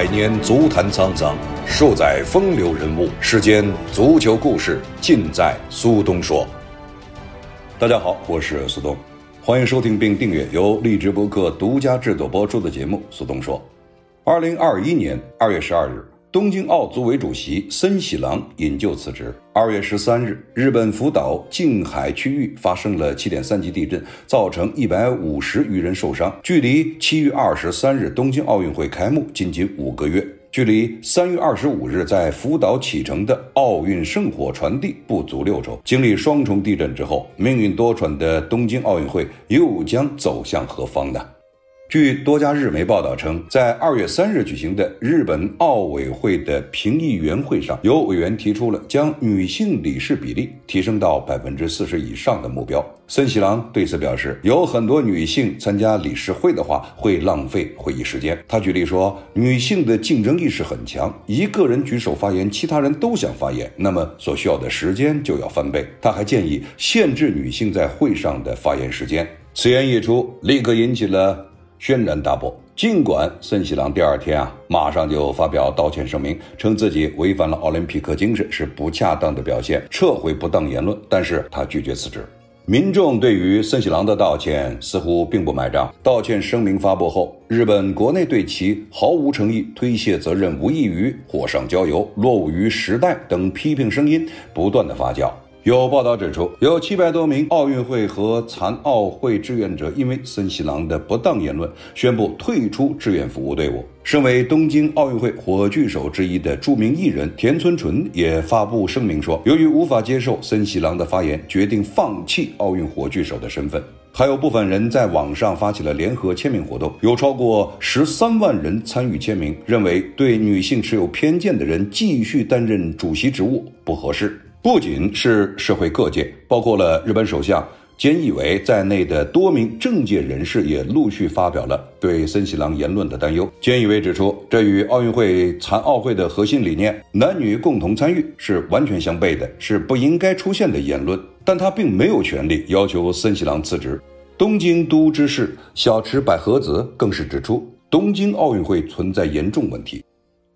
百年足坛沧桑，数载风流人物。世间足球故事，尽在苏东说。大家好，我是苏东，欢迎收听并订阅由荔枝播客独家制作播出的节目《苏东说》。二零二一年二月十二日。东京奥组委主席森喜朗引咎辞职。二月十三日，日本福岛近海区域发生了七点三级地震，造成一百五十余人受伤。距离七月二十三日东京奥运会开幕仅仅五个月，距离三月二十五日在福岛启程的奥运圣火传递不足六周。经历双重地震之后，命运多舛的东京奥运会又将走向何方呢？据多家日媒报道称，在二月三日举行的日本奥委会的评议员会上，有委员提出了将女性理事比例提升到百分之四十以上的目标。森喜朗对此表示，有很多女性参加理事会的话，会浪费会议时间。他举例说，女性的竞争意识很强，一个人举手发言，其他人都想发言，那么所需要的时间就要翻倍。他还建议限制女性在会上的发言时间。此言一出，立刻引起了。轩然大波。尽管森喜朗第二天啊，马上就发表道歉声明，称自己违反了奥林匹克精神，是不恰当的表现，撤回不当言论，但是他拒绝辞职。民众对于森喜朗的道歉似乎并不买账。道歉声明发布后，日本国内对其毫无诚意、推卸责任、无异于火上浇油、落伍于时代等批评声音不断的发酵。有报道指出，有七百多名奥运会和残奥会志愿者因为森喜朗的不当言论，宣布退出志愿服务队伍。身为东京奥运会火炬手之一的著名艺人田村淳也发布声明说，由于无法接受森喜朗的发言，决定放弃奥运火炬手的身份。还有部分人在网上发起了联合签名活动，有超过十三万人参与签名，认为对女性持有偏见的人继续担任主席职务不合适。不仅是社会各界，包括了日本首相菅义伟在内的多名政界人士也陆续发表了对森喜朗言论的担忧。菅义伟指出，这与奥运会残奥会的核心理念“男女共同参与”是完全相悖的，是不应该出现的言论。但他并没有权利要求森喜朗辞职。东京都知事小池百合子更是指出，东京奥运会存在严重问题。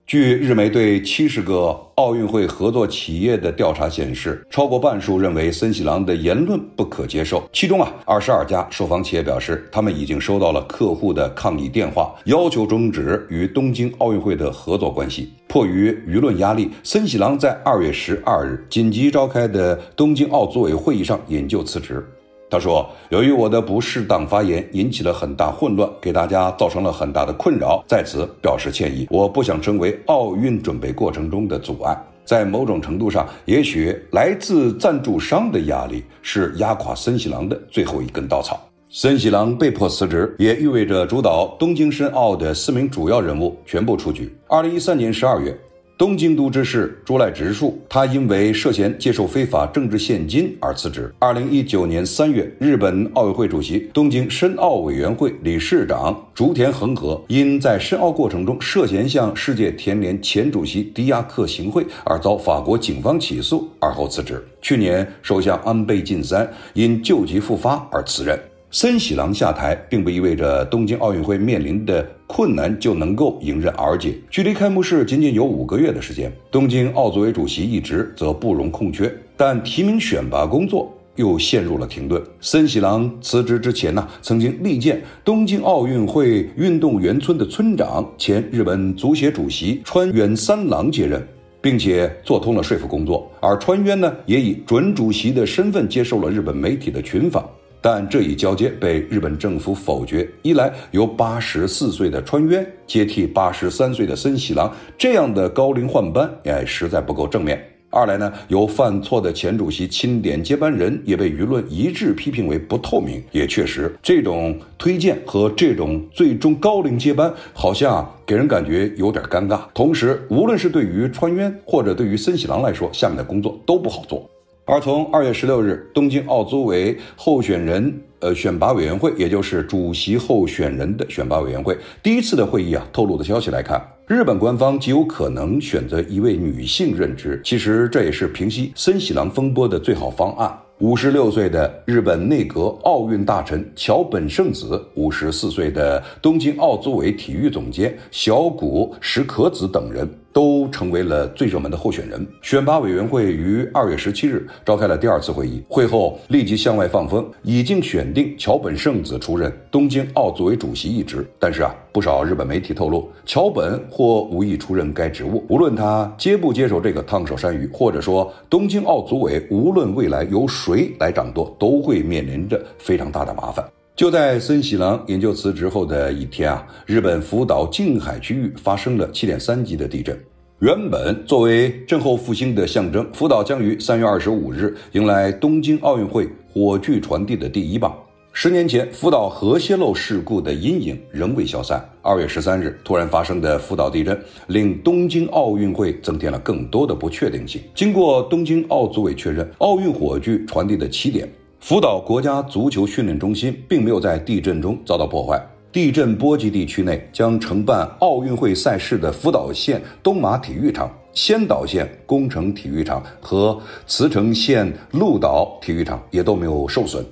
据日媒对七十个奥运会合作企业的调查显示，超过半数认为森喜朗的言论不可接受。其中啊，二十二家受访企业表示，他们已经收到了客户的抗议电话，要求终止与东京奥运会的合作关系。迫于舆论压力，森喜朗在二月十二日紧急召开的东京奥组委会议上引咎辞职。他说：“由于我的不适当发言引起了很大混乱，给大家造成了很大的困扰，在此表示歉意。我不想成为奥运准备过程中的阻碍。在某种程度上，也许来自赞助商的压力是压垮森喜朗的最后一根稻草。森喜朗被迫辞职，也意味着主导东京申奥的四名主要人物全部出局。二零一三年十二月。”东京都知事朱赖直树，他因为涉嫌接受非法政治现金而辞职。二零一九年三月，日本奥委会主席、东京申奥委员会理事长竹田恒和，因在申奥过程中涉嫌向世界田联前主席迪亚克行贿而遭法国警方起诉，而后辞职。去年，首相安倍晋三因旧疾复发而辞任。森喜朗下台，并不意味着东京奥运会面临的困难就能够迎刃而解。距离开幕式仅仅有五个月的时间，东京奥组委主席一职则不容空缺，但提名选拔工作又陷入了停顿。森喜朗辞职之前呢，曾经力荐东京奥运会运动员村的村长、前日本足协主席川原三郎接任，并且做通了说服工作。而川渊呢，也以准主席的身份接受了日本媒体的群访。但这一交接被日本政府否决。一来，由八十四岁的川渊接替八十三岁的森喜朗，这样的高龄换班，哎，实在不够正面。二来呢，由犯错的前主席钦点接班人，也被舆论一致批评为不透明。也确实，这种推荐和这种最终高龄接班，好像给人感觉有点尴尬。同时，无论是对于川渊或者对于森喜朗来说，下面的工作都不好做。而从二月十六日东京奥组委候选人呃选拔委员会，也就是主席候选人的选拔委员会第一次的会议啊透露的消息来看，日本官方极有可能选择一位女性任职。其实这也是平息森喜朗风波的最好方案。五十六岁的日本内阁奥运大臣桥本圣子，五十四岁的东京奥组委体育总监小谷石可子等人。都成为了最热门的候选人。选拔委员会于二月十七日召开了第二次会议，会后立即向外放风，已经选定桥本圣子出任东京奥组委主席一职。但是啊，不少日本媒体透露，桥本或无意出任该职务。无论他接不接手这个烫手山芋，或者说东京奥组委无论未来由谁来掌舵，都会面临着非常大的麻烦。就在森喜朗引咎辞职后的一天啊，日本福岛近海区域发生了七点三级的地震。原本作为震后复兴的象征，福岛将于三月二十五日迎来东京奥运会火炬传递的第一棒。十年前福岛核泄漏事故的阴影仍未消散。二月十三日突然发生的福岛地震，令东京奥运会增添了更多的不确定性。经过东京奥组委确认，奥运火炬传递的起点。福岛国家足球训练中心并没有在地震中遭到破坏。地震波及地区内将承办奥运会赛事的福岛县东马体育场、仙岛县工程体育场和茨城县鹿岛体育场也都没有受损。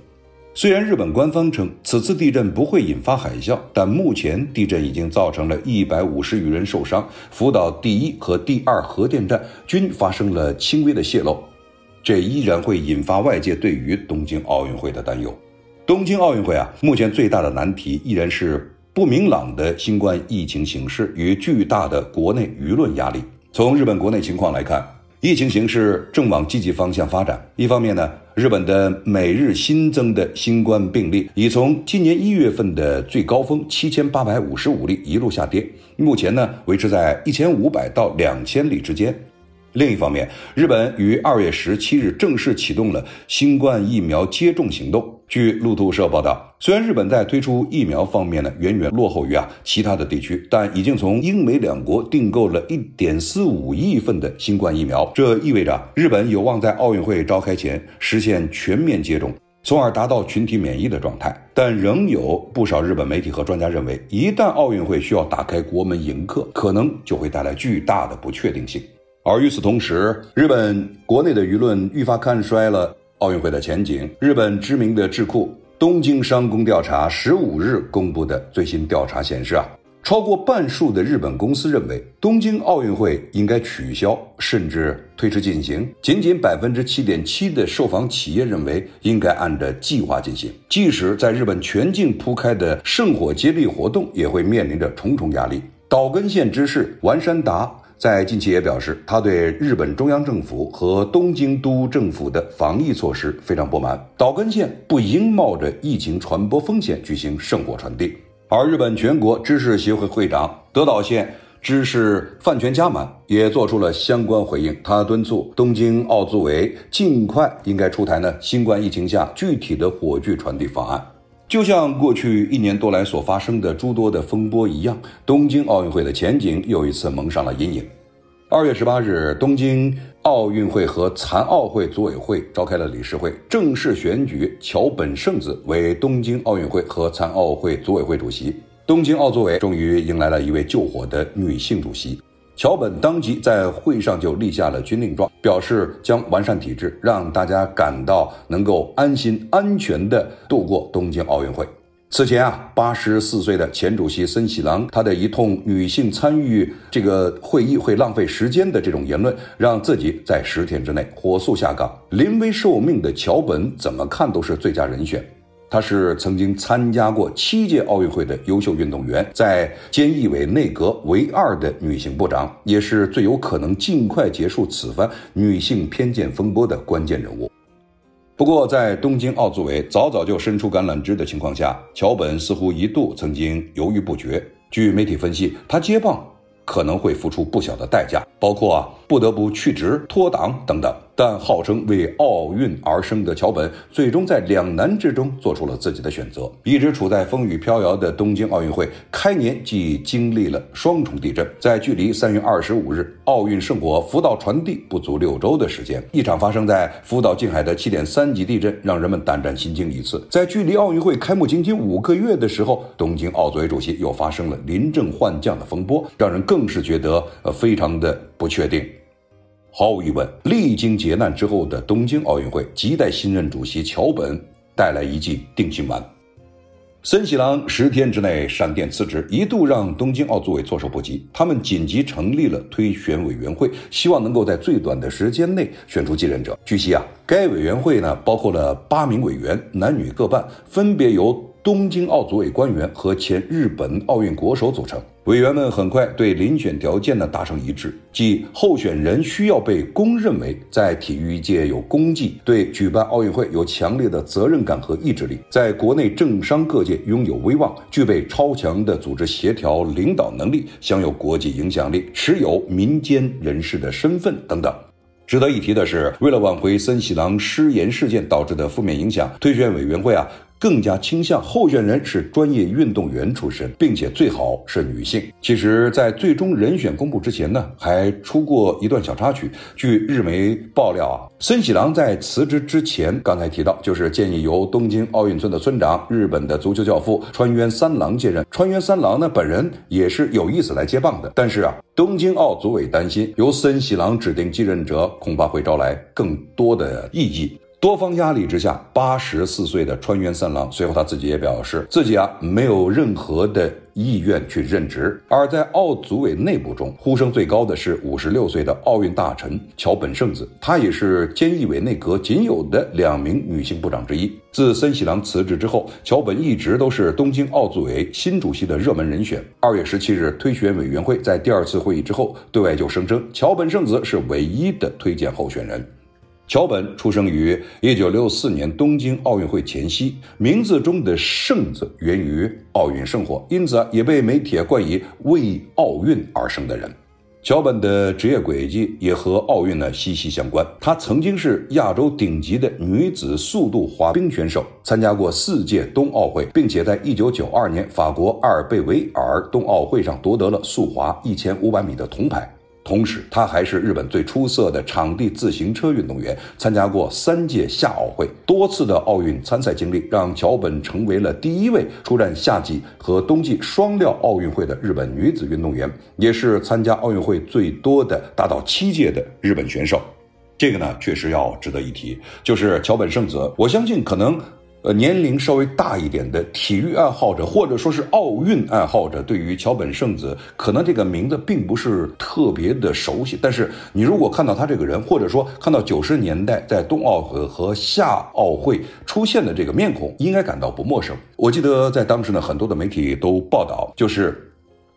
虽然日本官方称此次地震不会引发海啸，但目前地震已经造成了一百五十余人受伤。福岛第一和第二核电站均发生了轻微的泄漏。这依然会引发外界对于东京奥运会的担忧。东京奥运会啊，目前最大的难题依然是不明朗的新冠疫情形势与巨大的国内舆论压力。从日本国内情况来看，疫情形势正往积极方向发展。一方面呢，日本的每日新增的新冠病例已从今年一月份的最高峰七千八百五十五例一路下跌，目前呢维持在一千五百到两千例之间。另一方面，日本于二月十七日正式启动了新冠疫苗接种行动。据路透社报道，虽然日本在推出疫苗方面呢远远落后于啊其他的地区，但已经从英美两国订购了一点四五亿份的新冠疫苗。这意味着日本有望在奥运会召开前实现全面接种，从而达到群体免疫的状态。但仍有不少日本媒体和专家认为，一旦奥运会需要打开国门迎客，可能就会带来巨大的不确定性。而与此同时，日本国内的舆论愈发看衰了奥运会的前景。日本知名的智库东京商工调查十五日公布的最新调查显示啊，超过半数的日本公司认为东京奥运会应该取消，甚至推迟进行。仅仅百分之七点七的受访企业认为应该按照计划进行。即使在日本全境铺开的圣火接力活动，也会面临着重重压力。岛根县知事丸山达。在近期也表示，他对日本中央政府和东京都政府的防疫措施非常不满。岛根县不应冒着疫情传播风险举行圣火传递。而日本全国知识协会会长德岛县知事饭泉加满也做出了相关回应，他敦促东京奥组委尽快应该出台呢新冠疫情下具体的火炬传递方案。就像过去一年多来所发生的诸多的风波一样，东京奥运会的前景又一次蒙上了阴影。二月十八日，东京奥运会和残奥会组委会召开了理事会，正式选举桥本圣子为东京奥运会和残奥会组委会主席。东京奥组委终于迎来了一位救火的女性主席。桥本当即在会上就立下了军令状，表示将完善体制，让大家感到能够安心、安全地度过东京奥运会。此前啊，八十四岁的前主席森喜朗，他的一通女性参与这个会议会浪费时间的这种言论，让自己在十天之内火速下岗。临危受命的桥本，怎么看都是最佳人选。她是曾经参加过七届奥运会的优秀运动员，在菅义伟内阁唯二的女性部长，也是最有可能尽快结束此番女性偏见风波的关键人物。不过，在东京奥组委早早就伸出橄榄枝的情况下，桥本似乎一度曾经犹豫不决。据媒体分析，他接棒可能会付出不小的代价，包括啊不得不去职、脱党等等。但号称为奥运而生的桥本，最终在两难之中做出了自己的选择。一直处在风雨飘摇的东京奥运会开年即经历了双重地震，在距离三月二十五日奥运圣火福岛传递不足六周的时间，一场发生在福岛近海的七点三级地震，让人们胆战心惊一次。在距离奥运会开幕仅仅五个月的时候，东京奥组委主席又发生了临阵换将的风波，让人更是觉得呃非常的不确定。毫无疑问，历经劫难之后的东京奥运会，亟待新任主席桥本带来一剂定心丸。森喜朗十天之内闪电辞职，一度让东京奥组委措手不及。他们紧急成立了推选委员会，希望能够在最短的时间内选出继任者。据悉啊，该委员会呢包括了八名委员，男女各半，分别由。东京奥组委官员和前日本奥运国手组成委员们很快对遴选条件呢达成一致，即候选人需要被公认为在体育界有功绩，对举办奥运会有强烈的责任感和意志力，在国内政商各界拥有威望，具备超强的组织协调领导能力，享有国际影响力，持有民间人士的身份等等。值得一提的是，为了挽回森喜朗失言事件导致的负面影响，推选委员会啊。更加倾向候选人是专业运动员出身，并且最好是女性。其实，在最终人选公布之前呢，还出过一段小插曲。据日媒爆料啊，森喜朗在辞职之前，刚才提到就是建议由东京奥运村的村长、日本的足球教父川渊三郎接任。川渊三郎呢，本人也是有意思来接棒的。但是啊，东京奥组委担心由森喜朗指定继任者，恐怕会招来更多的异议。多方压力之下，八十四岁的川原三郎随后他自己也表示，自己啊没有任何的意愿去任职。而在奥组委内部中，呼声最高的是五十六岁的奥运大臣桥本圣子，她也是菅义伟内阁仅有的两名女性部长之一。自森喜朗辞职之后，桥本一直都是东京奥组委新主席的热门人选。二月十七日，推选委员会在第二次会议之后，对外就声称桥本圣子是唯一的推荐候选人。桥本出生于一九六四年东京奥运会前夕，名字中的“圣”字源于奥运圣火，因此也被媒体冠以为奥运而生的人。桥本的职业轨迹也和奥运呢息息相关。她曾经是亚洲顶级的女子速度滑冰选手，参加过四届冬奥会，并且在一九九二年法国阿尔贝维尔冬奥会上夺得了速滑一千五百米的铜牌。同时，他还是日本最出色的场地自行车运动员，参加过三届夏奥会，多次的奥运参赛经历让桥本成为了第一位出战夏季和冬季双料奥运会的日本女子运动员，也是参加奥运会最多的达到七届的日本选手。这个呢，确实要值得一提，就是桥本圣子。我相信可能。呃，年龄稍微大一点的体育爱好者，或者说是奥运爱好者，对于桥本圣子，可能这个名字并不是特别的熟悉。但是你如果看到他这个人，或者说看到九十年代在冬奥会和夏奥会出现的这个面孔，应该感到不陌生。我记得在当时呢，很多的媒体都报道，就是。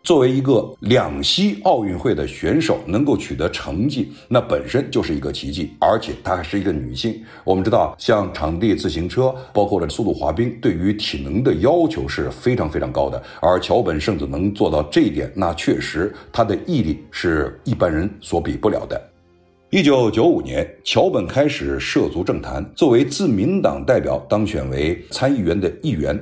作为一个两栖奥运会的选手，能够取得成绩，那本身就是一个奇迹。而且她还是一个女性。我们知道，像场地自行车，包括了速度滑冰，对于体能的要求是非常非常高的。而桥本圣子能做到这一点，那确实她的毅力是一般人所比不了的。一九九五年，桥本开始涉足政坛，作为自民党代表当选为参议员的议员。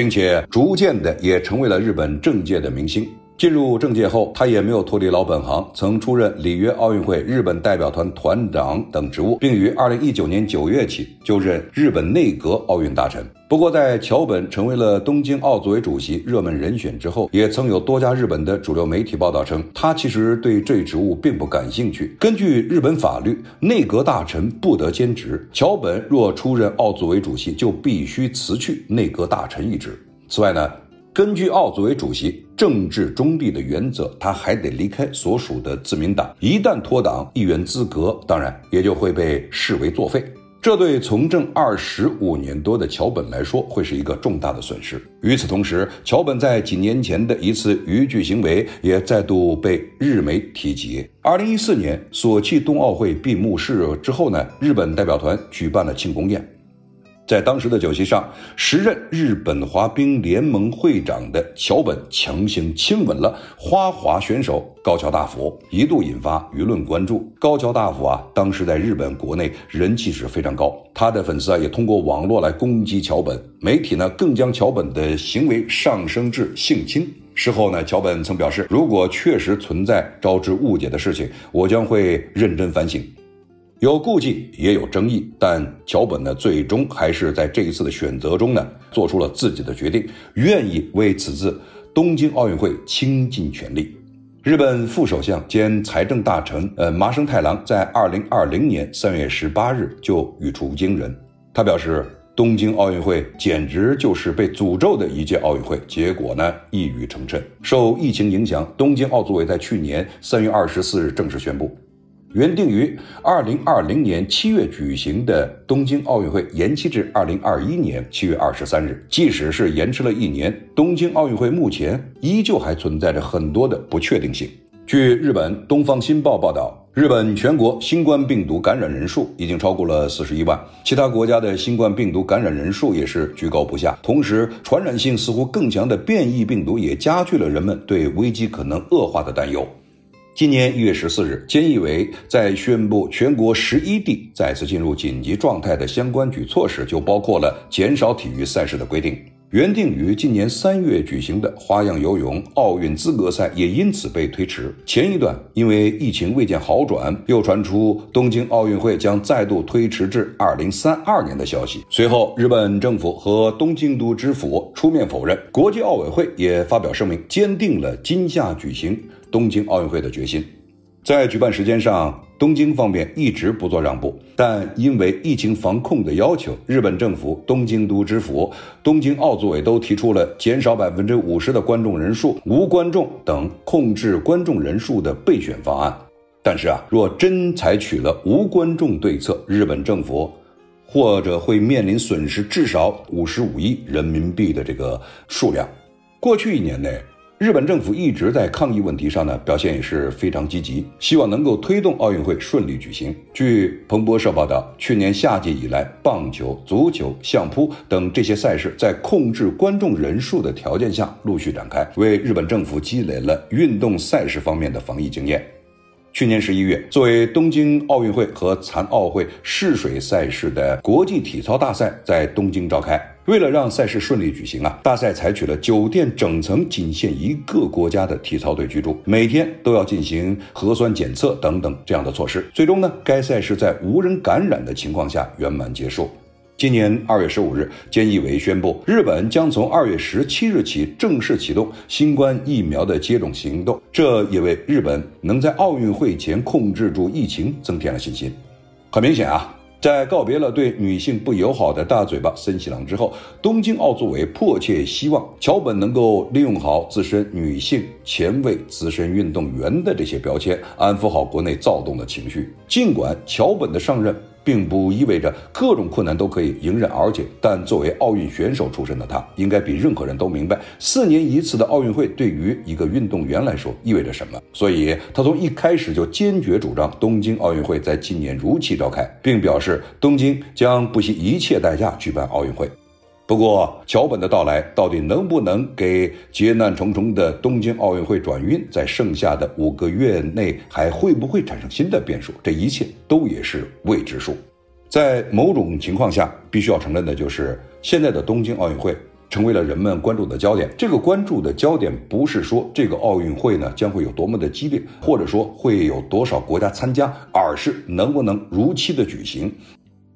并且逐渐的也成为了日本政界的明星。进入政界后，他也没有脱离老本行，曾出任里约奥运会日本代表团团长等职务，并于二零一九年九月起就任日本内阁奥运大臣。不过，在桥本成为了东京奥组委主席热门人选之后，也曾有多家日本的主流媒体报道称，他其实对这一职务并不感兴趣。根据日本法律，内阁大臣不得兼职，桥本若出任奥组委主席，就必须辞去内阁大臣一职。此外呢？根据奥组委主席政治中立的原则，他还得离开所属的自民党。一旦脱党，议员资格当然也就会被视为作废。这对从政二十五年多的桥本来说，会是一个重大的损失。与此同时，桥本在几年前的一次逾矩行为也再度被日媒提及。二零一四年索契冬奥会闭幕式之后呢，日本代表团举办了庆功宴。在当时的酒席上，时任日本滑冰联盟会长的桥本强行亲吻了花滑选手高桥大辅，一度引发舆论关注。高桥大辅啊，当时在日本国内人气是非常高，他的粉丝啊也通过网络来攻击桥本，媒体呢更将桥本的行为上升至性侵。事后呢，桥本曾表示，如果确实存在招致误解的事情，我将会认真反省。有顾忌，也有争议，但桥本呢，最终还是在这一次的选择中呢，做出了自己的决定，愿意为此次东京奥运会倾尽全力。日本副首相兼财政大臣呃麻生太郎在二零二零年三月十八日就语出惊人，他表示。东京奥运会简直就是被诅咒的一届奥运会，结果呢一语成谶。受疫情影响，东京奥组委在去年三月二十四日正式宣布，原定于二零二零年七月举行的东京奥运会延期至二零二一年七月二十三日。即使是延迟了一年，东京奥运会目前依旧还存在着很多的不确定性。据日本《东方新报》报道。日本全国新冠病毒感染人数已经超过了四十一万，其他国家的新冠病毒感染人数也是居高不下。同时，传染性似乎更强的变异病毒也加剧了人们对危机可能恶化的担忧。今年一月十四日，菅义伟在宣布全国十一地再次进入紧急状态的相关举措时，就包括了减少体育赛事的规定。原定于今年三月举行的花样游泳奥运资格赛也因此被推迟。前一段因为疫情未见好转，又传出东京奥运会将再度推迟至二零三二年的消息。随后，日本政府和东京都知府出面否认，国际奥委会也发表声明，坚定了今夏举行东京奥运会的决心。在举办时间上，东京方面一直不做让步，但因为疫情防控的要求，日本政府、东京都知府、东京奥组委都提出了减少百分之五十的观众人数、无观众等控制观众人数的备选方案。但是啊，若真采取了无观众对策，日本政府或者会面临损失至少五十五亿人民币的这个数量。过去一年内。日本政府一直在抗疫问题上呢，表现也是非常积极，希望能够推动奥运会顺利举行。据彭博社报道，去年夏季以来，棒球、足球、相扑等这些赛事在控制观众人数的条件下陆续展开，为日本政府积累了运动赛事方面的防疫经验。去年十一月，作为东京奥运会和残奥会试水赛事的国际体操大赛在东京召开。为了让赛事顺利举行啊，大赛采取了酒店整层仅限一个国家的体操队居住，每天都要进行核酸检测等等这样的措施。最终呢，该赛事在无人感染的情况下圆满结束。今年二月十五日，菅义伟宣布，日本将从二月十七日起正式启动新冠疫苗的接种行动，这也为日本能在奥运会前控制住疫情增添了信心。很明显啊。在告别了对女性不友好的大嘴巴森喜朗之后，东京奥组委迫切希望桥本能够利用好自身女性、前卫、资深运动员的这些标签，安抚好国内躁动的情绪。尽管桥本的上任。并不意味着各种困难都可以迎刃而解，但作为奥运选手出身的他，应该比任何人都明白，四年一次的奥运会对于一个运动员来说意味着什么。所以，他从一开始就坚决主张东京奥运会在今年如期召开，并表示东京将不惜一切代价举办奥运会。不过，桥本的到来到底能不能给劫难重重的东京奥运会转运，在剩下的五个月内还会不会产生新的变数？这一切都也是未知数。在某种情况下，必须要承认的就是，现在的东京奥运会成为了人们关注的焦点。这个关注的焦点不是说这个奥运会呢将会有多么的激烈，或者说会有多少国家参加，而是能不能如期的举行。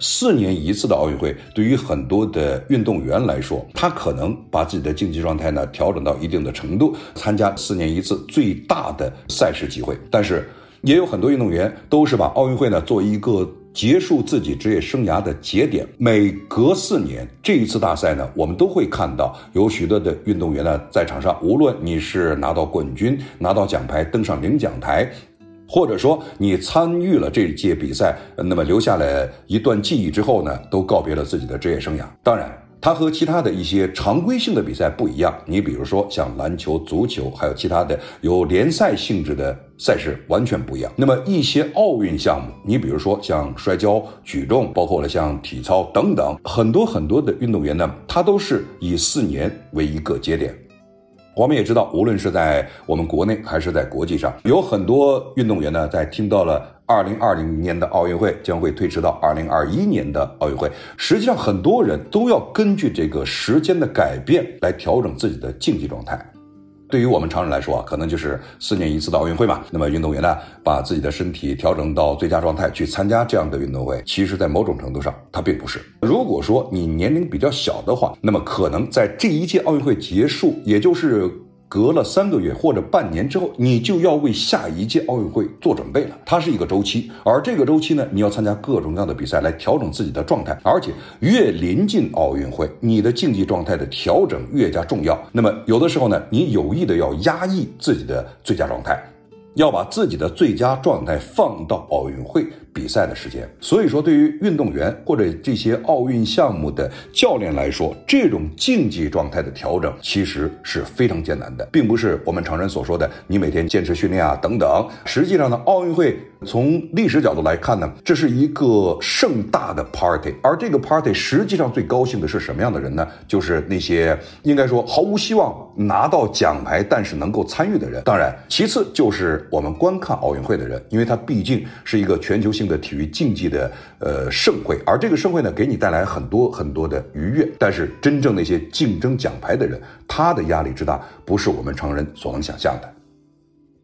四年一次的奥运会，对于很多的运动员来说，他可能把自己的竞技状态呢调整到一定的程度，参加四年一次最大的赛事机会。但是，也有很多运动员都是把奥运会呢作为一个结束自己职业生涯的节点。每隔四年这一次大赛呢，我们都会看到有许多的运动员呢在场上，无论你是拿到冠军、拿到奖牌、登上领奖台。或者说你参与了这一届比赛，那么留下了一段记忆之后呢，都告别了自己的职业生涯。当然，它和其他的一些常规性的比赛不一样。你比如说像篮球、足球，还有其他的有联赛性质的赛事，完全不一样。那么一些奥运项目，你比如说像摔跤、举重，包括了像体操等等，很多很多的运动员呢，他都是以四年为一个节点。我们也知道，无论是在我们国内还是在国际上，有很多运动员呢，在听到了二零二零年的奥运会将会推迟到二零二一年的奥运会，实际上很多人都要根据这个时间的改变来调整自己的竞技状态。对于我们常人来说啊，可能就是四年一次的奥运会嘛。那么运动员呢，把自己的身体调整到最佳状态去参加这样的运动会，其实，在某种程度上，它并不是。如果说你年龄比较小的话，那么可能在这一届奥运会结束，也就是。隔了三个月或者半年之后，你就要为下一届奥运会做准备了。它是一个周期，而这个周期呢，你要参加各种各样的比赛来调整自己的状态，而且越临近奥运会，你的竞技状态的调整越加重要。那么有的时候呢，你有意的要压抑自己的最佳状态。要把自己的最佳状态放到奥运会比赛的时间，所以说对于运动员或者这些奥运项目的教练来说，这种竞技状态的调整其实是非常艰难的，并不是我们常人所说的你每天坚持训练啊等等。实际上呢，奥运会从历史角度来看呢，这是一个盛大的 party，而这个 party 实际上最高兴的是什么样的人呢？就是那些应该说毫无希望拿到奖牌，但是能够参与的人。当然，其次就是。我们观看奥运会的人，因为它毕竟是一个全球性的体育竞技的呃盛会，而这个盛会呢，给你带来很多很多的愉悦。但是真正那些竞争奖牌的人，他的压力之大，不是我们常人所能想象的。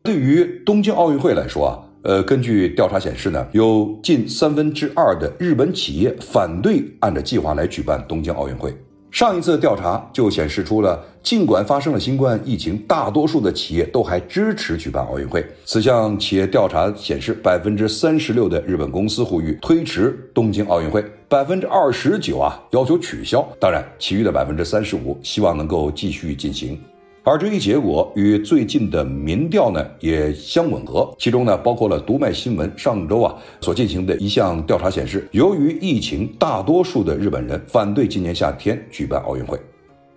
对于东京奥运会来说啊，呃，根据调查显示呢，有近三分之二的日本企业反对按照计划来举办东京奥运会。上一次调查就显示出了，尽管发生了新冠疫情，大多数的企业都还支持举办奥运会。此项企业调查显示，百分之三十六的日本公司呼吁推迟东京奥运会，百分之二十九啊要求取消，当然，其余的百分之三十五希望能够继续进行。而这一结果与最近的民调呢也相吻合，其中呢包括了读卖新闻上周啊所进行的一项调查显示，由于疫情，大多数的日本人反对今年夏天举办奥运会。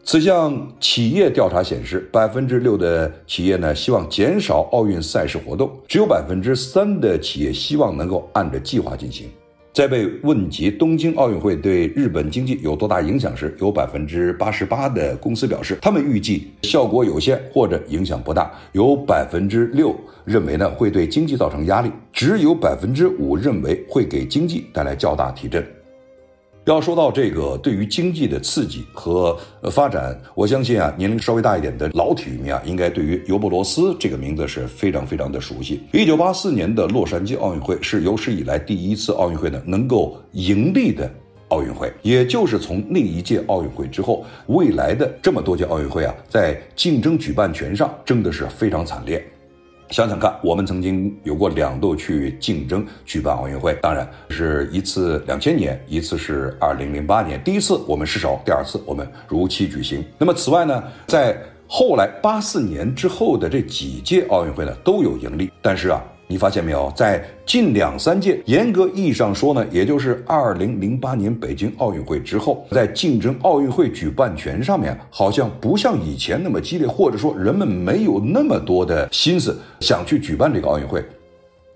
此项企业调查显示，百分之六的企业呢希望减少奥运赛事活动，只有百分之三的企业希望能够按照计划进行。在被问及东京奥运会对日本经济有多大影响时，有百分之八十八的公司表示，他们预计效果有限或者影响不大。有百分之六认为呢会对经济造成压力，只有百分之五认为会给经济带来较大提振。要说到这个对于经济的刺激和发展，我相信啊，年龄稍微大一点的老体育迷啊，应该对于尤伯罗斯这个名字是非常非常的熟悉。一九八四年的洛杉矶奥运会是有史以来第一次奥运会呢能够盈利的奥运会，也就是从那一届奥运会之后，未来的这么多届奥运会啊，在竞争举办权上争的是非常惨烈。想想看，我们曾经有过两度去竞争举办奥运会，当然是一次两千年，一次是二零零八年。第一次我们失手，第二次我们如期举行。那么此外呢，在后来八四年之后的这几届奥运会呢，都有盈利，但是啊。你发现没有，在近两三届，严格意义上说呢，也就是二零零八年北京奥运会之后，在竞争奥运会举办权上面，好像不像以前那么激烈，或者说人们没有那么多的心思想去举办这个奥运会，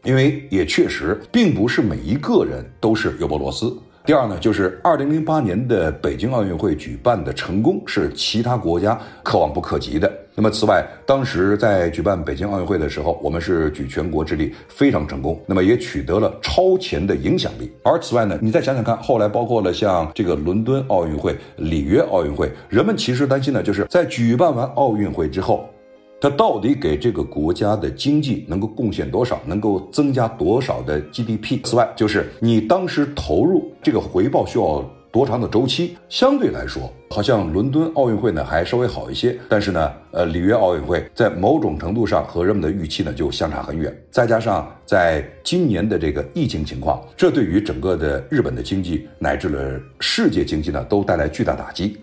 因为也确实并不是每一个人都是尤伯罗斯。第二呢，就是二零零八年的北京奥运会举办的成功是其他国家可望不可及的。那么此外，当时在举办北京奥运会的时候，我们是举全国之力，非常成功，那么也取得了超前的影响力。而此外呢，你再想想看，后来包括了像这个伦敦奥运会、里约奥运会，人们其实担心的就是在举办完奥运会之后。它到底给这个国家的经济能够贡献多少，能够增加多少的 GDP？此外，就是你当时投入这个回报需要多长的周期？相对来说，好像伦敦奥运会呢还稍微好一些，但是呢，呃，里约奥运会在某种程度上和人们的预期呢就相差很远。再加上在今年的这个疫情情况，这对于整个的日本的经济乃至了世界经济呢都带来巨大打击。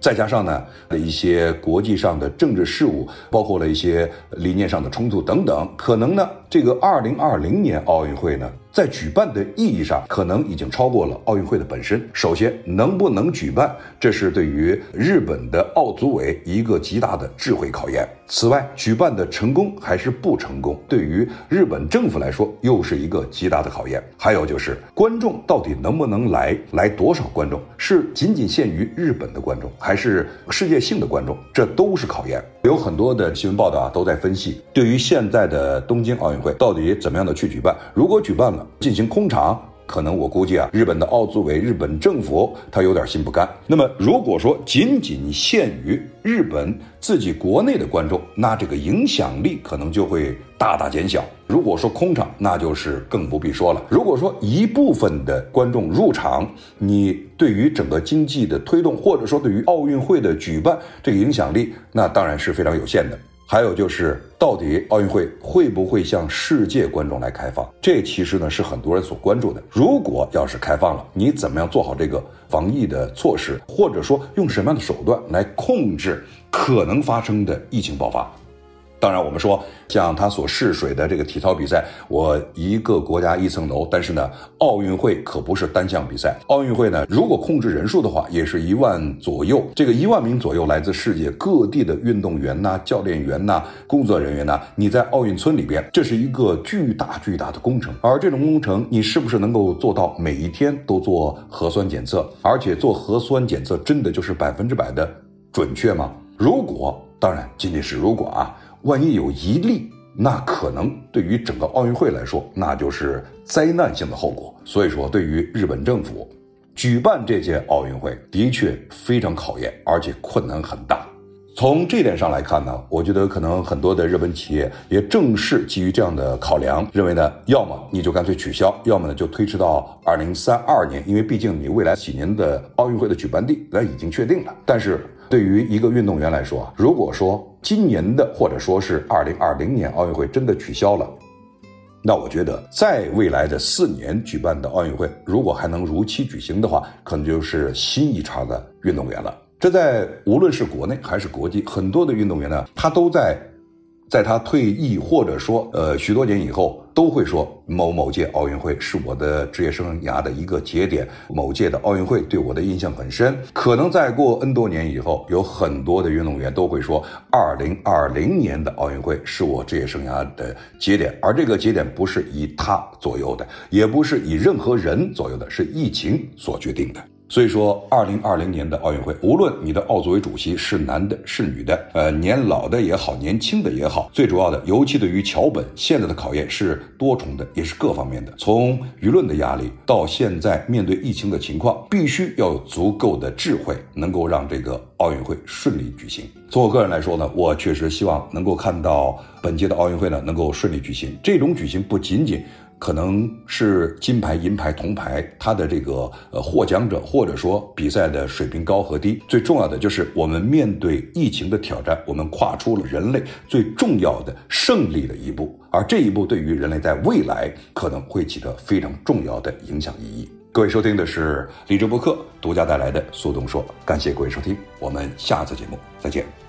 再加上呢，一些国际上的政治事务，包括了一些理念上的冲突等等，可能呢，这个二零二零年奥运会呢。在举办的意义上，可能已经超过了奥运会的本身。首先，能不能举办，这是对于日本的奥组委一个极大的智慧考验。此外，举办的成功还是不成功，对于日本政府来说又是一个极大的考验。还有就是观众到底能不能来，来多少观众，是仅仅限于日本的观众，还是世界性的观众，这都是考验。有很多的新闻报道啊，都在分析，对于现在的东京奥运会到底怎么样的去举办，如果举办了。进行空场，可能我估计啊，日本的奥组委、日本政府他有点心不甘。那么，如果说仅仅限于日本自己国内的观众，那这个影响力可能就会大大减小。如果说空场，那就是更不必说了。如果说一部分的观众入场，你对于整个经济的推动，或者说对于奥运会的举办这个影响力，那当然是非常有限的。还有就是，到底奥运会会不会向世界观众来开放？这其实呢是很多人所关注的。如果要是开放了，你怎么样做好这个防疫的措施，或者说用什么样的手段来控制可能发生的疫情爆发？当然，我们说像他所试水的这个体操比赛，我一个国家一层楼。但是呢，奥运会可不是单项比赛。奥运会呢，如果控制人数的话，也是一万左右。这个一万名左右来自世界各地的运动员呐、教练员呐、工作人员呐，你在奥运村里边，这是一个巨大巨大的工程。而这种工程，你是不是能够做到每一天都做核酸检测？而且做核酸检测真的就是百分之百的准确吗？如果，当然仅仅是如果啊。万一有一例，那可能对于整个奥运会来说，那就是灾难性的后果。所以说，对于日本政府举办这届奥运会，的确非常考验，而且困难很大。从这点上来看呢，我觉得可能很多的日本企业也正是基于这样的考量，认为呢，要么你就干脆取消，要么呢就推迟到二零三二年，因为毕竟你未来几年的奥运会的举办地那已经确定了。但是对于一个运动员来说，如果说今年的或者说是二零二零年奥运会真的取消了，那我觉得在未来的四年举办的奥运会，如果还能如期举行的话，可能就是新一茬的运动员了。这在无论是国内还是国际，很多的运动员呢，他都在，在他退役或者说呃许多年以后，都会说某某届奥运会是我的职业生涯的一个节点，某届的奥运会对我的印象很深。可能再过 N 多年以后，有很多的运动员都会说，二零二零年的奥运会是我职业生涯的节点，而这个节点不是以他左右的，也不是以任何人左右的，是疫情所决定的。所以说，二零二零年的奥运会，无论你的奥组委主席是男的，是女的，呃，年老的也好，年轻的也好，最主要的，尤其对于桥本，现在的考验是多重的，也是各方面的。从舆论的压力到现在面对疫情的情况，必须要有足够的智慧，能够让这个奥运会顺利举行。从我个人来说呢，我确实希望能够看到本届的奥运会呢能够顺利举行。这种举行不仅仅。可能是金牌、银牌、铜牌，它的这个呃获奖者，或者说比赛的水平高和低，最重要的就是我们面对疫情的挑战，我们跨出了人类最重要的胜利的一步，而这一步对于人类在未来可能会起着非常重要的影响意义。各位收听的是李哲博客独家带来的苏东说，感谢各位收听，我们下次节目再见。